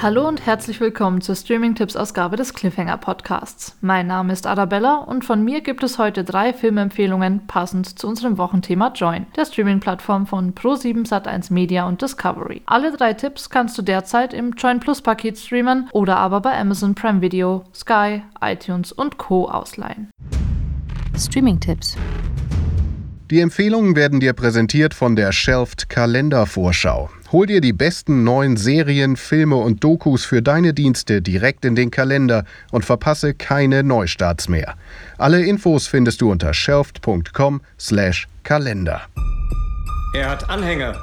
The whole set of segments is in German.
Hallo und herzlich willkommen zur Streaming-Tipps-Ausgabe des Cliffhanger Podcasts. Mein Name ist Arabella und von mir gibt es heute drei Filmempfehlungen passend zu unserem Wochenthema Join, der Streaming-Plattform von Pro7 Sat1 Media und Discovery. Alle drei Tipps kannst du derzeit im Join Plus Paket streamen oder aber bei Amazon Prime Video, Sky, iTunes und Co. ausleihen. Streaming-Tipps die Empfehlungen werden dir präsentiert von der Shelfed Kalendervorschau. Hol dir die besten neuen Serien, Filme und Dokus für deine Dienste direkt in den Kalender und verpasse keine Neustarts mehr. Alle Infos findest du unter shelfed.com/kalender. Er hat Anhänger.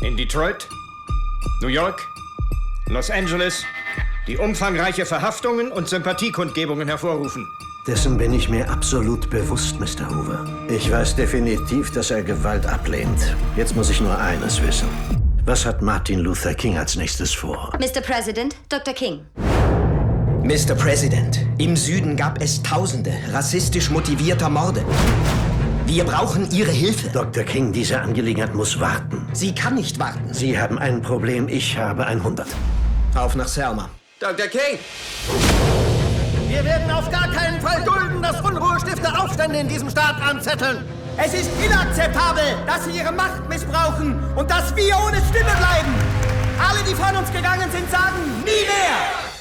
In Detroit, New York, Los Angeles, die umfangreiche Verhaftungen und Sympathiekundgebungen hervorrufen. Dessen bin ich mir absolut bewusst, Mr. Hoover. Ich weiß definitiv, dass er Gewalt ablehnt. Jetzt muss ich nur eines wissen. Was hat Martin Luther King als nächstes vor? Mr. President, Dr. King. Mr. President, im Süden gab es Tausende rassistisch motivierter Morde. Wir brauchen Ihre Hilfe. Dr. King, diese Angelegenheit muss warten. Sie kann nicht warten. Sie haben ein Problem, ich habe ein Hundert. Auf nach Selma. Dr. King! Wir werden auf gar keinen Fall dulden, dass Unruhestifter Aufstände in diesem Staat anzetteln. Es ist inakzeptabel, dass sie ihre Macht missbrauchen und dass wir ohne Stimme bleiben. Alle, die von uns gegangen sind, sagen nie mehr.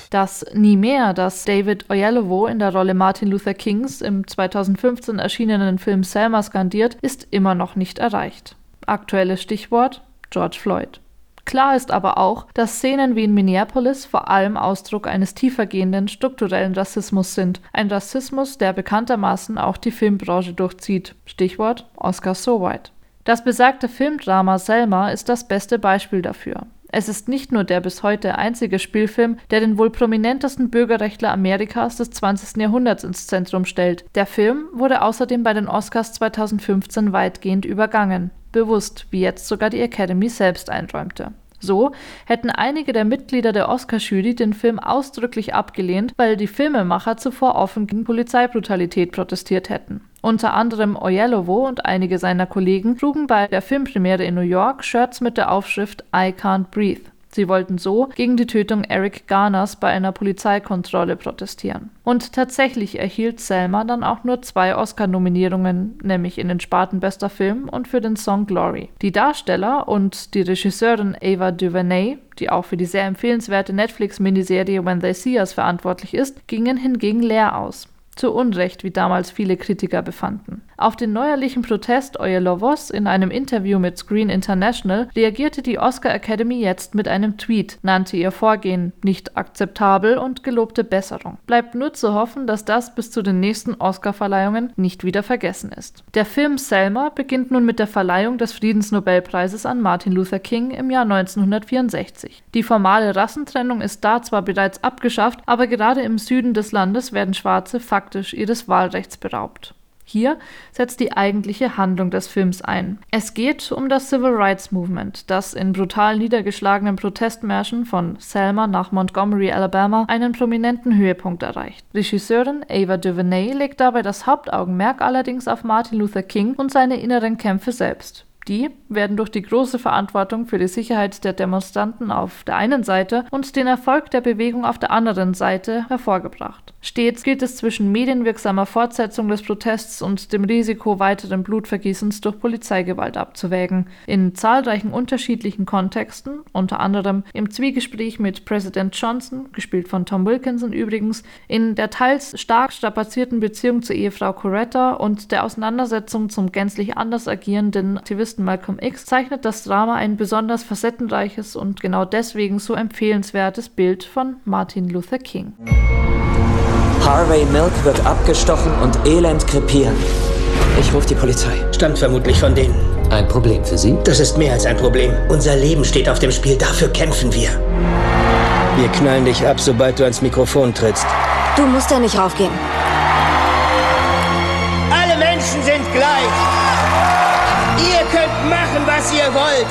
Das Nie mehr, das David Oyelowo in der Rolle Martin Luther Kings im 2015 erschienenen Film Selma skandiert, ist immer noch nicht erreicht. Aktuelles Stichwort George Floyd. Klar ist aber auch, dass Szenen wie in Minneapolis vor allem Ausdruck eines tiefergehenden strukturellen Rassismus sind. Ein Rassismus, der bekanntermaßen auch die Filmbranche durchzieht. Stichwort Oscar So White. Das besagte Filmdrama Selma ist das beste Beispiel dafür. Es ist nicht nur der bis heute einzige Spielfilm, der den wohl prominentesten Bürgerrechtler Amerikas des 20. Jahrhunderts ins Zentrum stellt. Der Film wurde außerdem bei den Oscars 2015 weitgehend übergangen bewusst, wie jetzt sogar die Academy selbst einräumte. So hätten einige der Mitglieder der Oscar-Jury den Film ausdrücklich abgelehnt, weil die Filmemacher zuvor offen gegen Polizeibrutalität protestiert hätten. Unter anderem Oyelowo und einige seiner Kollegen trugen bei der Filmpremiere in New York Shirts mit der Aufschrift I Can't Breathe. Sie wollten so gegen die Tötung Eric Garners bei einer Polizeikontrolle protestieren. Und tatsächlich erhielt Selma dann auch nur zwei Oscar-Nominierungen, nämlich in den Sparten Bester Film und für den Song Glory. Die Darsteller und die Regisseurin Ava DuVernay, die auch für die sehr empfehlenswerte Netflix-Miniserie When They See Us verantwortlich ist, gingen hingegen leer aus. Zu Unrecht, wie damals viele Kritiker befanden. Auf den neuerlichen Protest Oyelovos in einem Interview mit Screen International reagierte die Oscar Academy jetzt mit einem Tweet, nannte ihr Vorgehen nicht akzeptabel und gelobte Besserung. Bleibt nur zu hoffen, dass das bis zu den nächsten Oscar-Verleihungen nicht wieder vergessen ist. Der Film Selma beginnt nun mit der Verleihung des Friedensnobelpreises an Martin Luther King im Jahr 1964. Die formale Rassentrennung ist da zwar bereits abgeschafft, aber gerade im Süden des Landes werden Schwarze faktisch ihres Wahlrechts beraubt. Hier setzt die eigentliche Handlung des Films ein. Es geht um das Civil Rights Movement, das in brutal niedergeschlagenen Protestmärschen von Selma nach Montgomery, Alabama, einen prominenten Höhepunkt erreicht. Regisseurin Ava DuVernay legt dabei das Hauptaugenmerk allerdings auf Martin Luther King und seine inneren Kämpfe selbst. Die werden durch die große Verantwortung für die Sicherheit der Demonstranten auf der einen Seite und den Erfolg der Bewegung auf der anderen Seite hervorgebracht. Stets gilt es zwischen medienwirksamer Fortsetzung des Protests und dem Risiko weiteren Blutvergießens durch Polizeigewalt abzuwägen. In zahlreichen unterschiedlichen Kontexten, unter anderem im Zwiegespräch mit Präsident Johnson, gespielt von Tom Wilkinson übrigens, in der teils stark strapazierten Beziehung zur Ehefrau Coretta und der Auseinandersetzung zum gänzlich anders agierenden Aktivisten Malcolm X zeichnet das Drama ein besonders facettenreiches und genau deswegen so empfehlenswertes Bild von Martin Luther King. Harvey Milk wird abgestochen und elend krepieren. Ich rufe die Polizei. Stammt vermutlich von denen. Ein Problem für Sie? Das ist mehr als ein Problem. Unser Leben steht auf dem Spiel. Dafür kämpfen wir. Wir knallen dich ab, sobald du ans Mikrofon trittst. Du musst da nicht raufgehen. Alle Menschen sind gleich. Machen, was ihr wollt.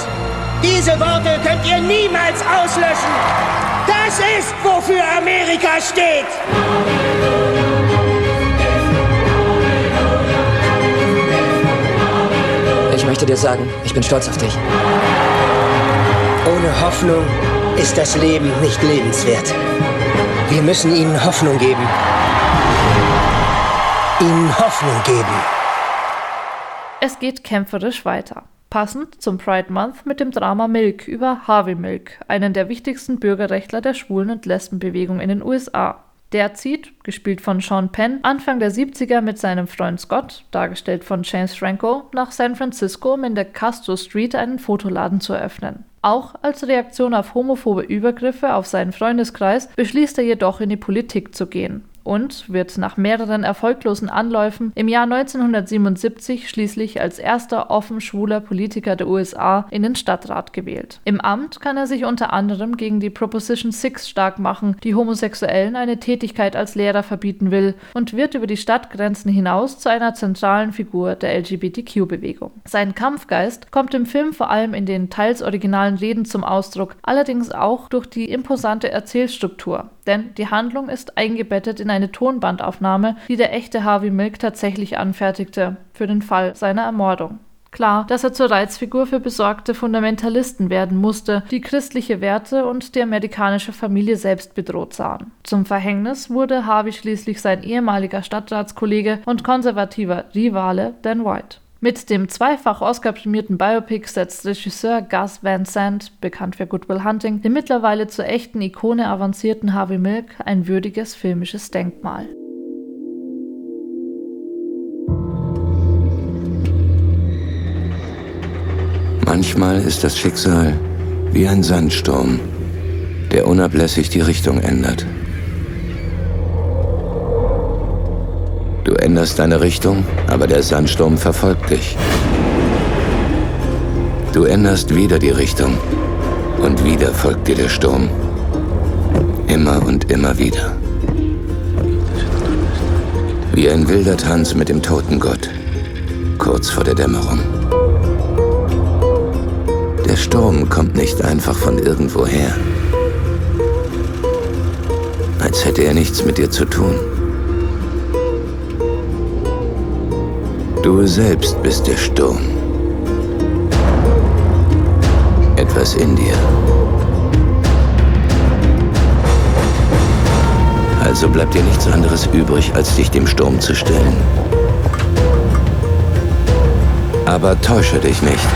Diese Worte könnt ihr niemals auslöschen. Das ist, wofür Amerika steht. Ich möchte dir sagen, ich bin stolz auf dich. Ohne Hoffnung ist das Leben nicht lebenswert. Wir müssen ihnen Hoffnung geben. Ihnen Hoffnung geben. Es geht kämpferisch weiter. Passend zum Pride Month mit dem Drama Milk über Harvey Milk, einen der wichtigsten Bürgerrechtler der Schwulen- und Lesbenbewegung in den USA. Der zieht, gespielt von Sean Penn, Anfang der 70er mit seinem Freund Scott, dargestellt von James Franco, nach San Francisco, um in der Castro Street einen Fotoladen zu eröffnen. Auch als Reaktion auf homophobe Übergriffe auf seinen Freundeskreis beschließt er jedoch in die Politik zu gehen und wird nach mehreren erfolglosen Anläufen im Jahr 1977 schließlich als erster offen schwuler Politiker der USA in den Stadtrat gewählt. Im Amt kann er sich unter anderem gegen die Proposition 6 stark machen, die Homosexuellen eine Tätigkeit als Lehrer verbieten will und wird über die Stadtgrenzen hinaus zu einer zentralen Figur der LGBTQ-Bewegung. Sein Kampfgeist kommt im Film vor allem in den teils originalen Reden zum Ausdruck, allerdings auch durch die imposante Erzählstruktur, denn die Handlung ist eingebettet in eine Tonbandaufnahme, die der echte Harvey Milk tatsächlich anfertigte, für den Fall seiner Ermordung. Klar, dass er zur Reizfigur für besorgte Fundamentalisten werden musste, die christliche Werte und die amerikanische Familie selbst bedroht sahen. Zum Verhängnis wurde Harvey schließlich sein ehemaliger Stadtratskollege und konservativer Rivale Dan White. Mit dem zweifach Oscar-prämierten Biopic setzt Regisseur Gus Van Sant, bekannt für Good Will Hunting, dem mittlerweile zur echten Ikone avancierten Harvey Milk ein würdiges filmisches Denkmal. Manchmal ist das Schicksal wie ein Sandsturm, der unablässig die Richtung ändert. Änderst deine Richtung, aber der Sandsturm verfolgt dich. Du änderst wieder die Richtung und wieder folgt dir der Sturm. Immer und immer wieder. Wie ein wilder Tanz mit dem Totengott, kurz vor der Dämmerung. Der Sturm kommt nicht einfach von irgendwoher. Als hätte er nichts mit dir zu tun. Du selbst bist der Sturm. Etwas in dir. Also bleibt dir nichts anderes übrig, als dich dem Sturm zu stellen. Aber täusche dich nicht.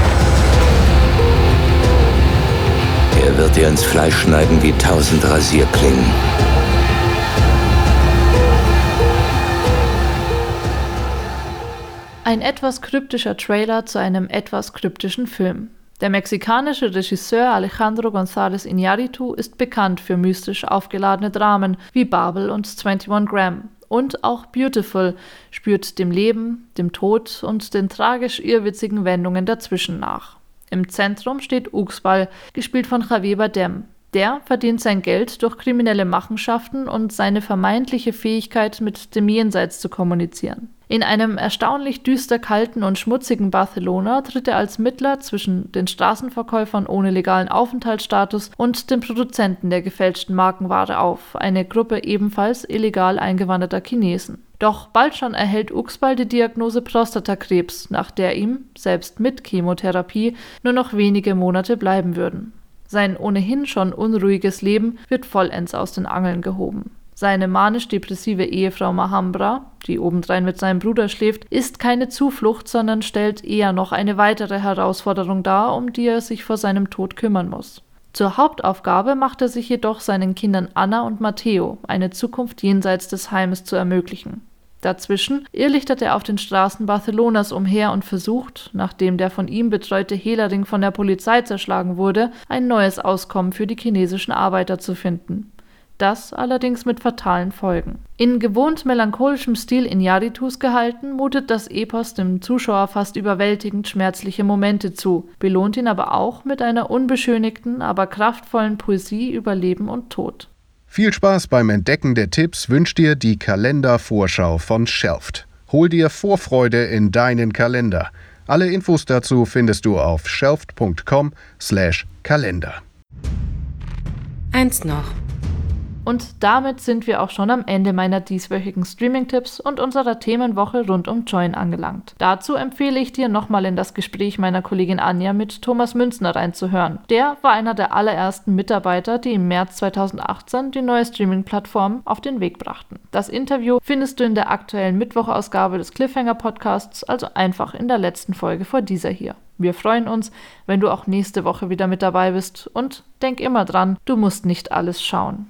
Er wird dir ins Fleisch schneiden wie tausend Rasierklingen. Ein etwas kryptischer Trailer zu einem etwas kryptischen Film. Der mexikanische Regisseur Alejandro González Iñárritu ist bekannt für mystisch aufgeladene Dramen wie Babel und 21 Gram. Und auch Beautiful spürt dem Leben, dem Tod und den tragisch irrwitzigen Wendungen dazwischen nach. Im Zentrum steht Uxbal, gespielt von Javier Bardem. Der verdient sein Geld durch kriminelle Machenschaften und seine vermeintliche Fähigkeit, mit dem Jenseits zu kommunizieren. In einem erstaunlich düster kalten und schmutzigen Barcelona tritt er als Mittler zwischen den Straßenverkäufern ohne legalen Aufenthaltsstatus und den Produzenten der gefälschten Markenware auf, eine Gruppe ebenfalls illegal eingewanderter Chinesen. Doch bald schon erhält Uxbal die Diagnose Prostatakrebs, nach der ihm, selbst mit Chemotherapie, nur noch wenige Monate bleiben würden. Sein ohnehin schon unruhiges Leben wird vollends aus den Angeln gehoben. Seine manisch-depressive Ehefrau Mahambra, die obendrein mit seinem Bruder schläft, ist keine Zuflucht, sondern stellt eher noch eine weitere Herausforderung dar, um die er sich vor seinem Tod kümmern muss. Zur Hauptaufgabe macht er sich jedoch seinen Kindern Anna und Matteo eine Zukunft jenseits des Heimes zu ermöglichen. Dazwischen irrlichtert er auf den Straßen Barcelonas umher und versucht, nachdem der von ihm betreute Hehlerring von der Polizei zerschlagen wurde, ein neues Auskommen für die chinesischen Arbeiter zu finden das allerdings mit fatalen Folgen. In gewohnt melancholischem Stil in Yaritus gehalten, mutet das Epos dem Zuschauer fast überwältigend schmerzliche Momente zu, belohnt ihn aber auch mit einer unbeschönigten, aber kraftvollen Poesie über Leben und Tod. Viel Spaß beim Entdecken der Tipps wünscht dir die Kalendervorschau von Shelft. Hol dir Vorfreude in deinen Kalender. Alle Infos dazu findest du auf shelft.com/kalender. Eins noch. Und damit sind wir auch schon am Ende meiner dieswöchigen Streaming-Tipps und unserer Themenwoche rund um Join angelangt. Dazu empfehle ich dir nochmal in das Gespräch meiner Kollegin Anja mit Thomas Münzner reinzuhören. Der war einer der allerersten Mitarbeiter, die im März 2018 die neue Streaming-Plattform auf den Weg brachten. Das Interview findest du in der aktuellen Mittwochausgabe des Cliffhanger-Podcasts, also einfach in der letzten Folge vor dieser hier. Wir freuen uns, wenn du auch nächste Woche wieder mit dabei bist und denk immer dran, du musst nicht alles schauen.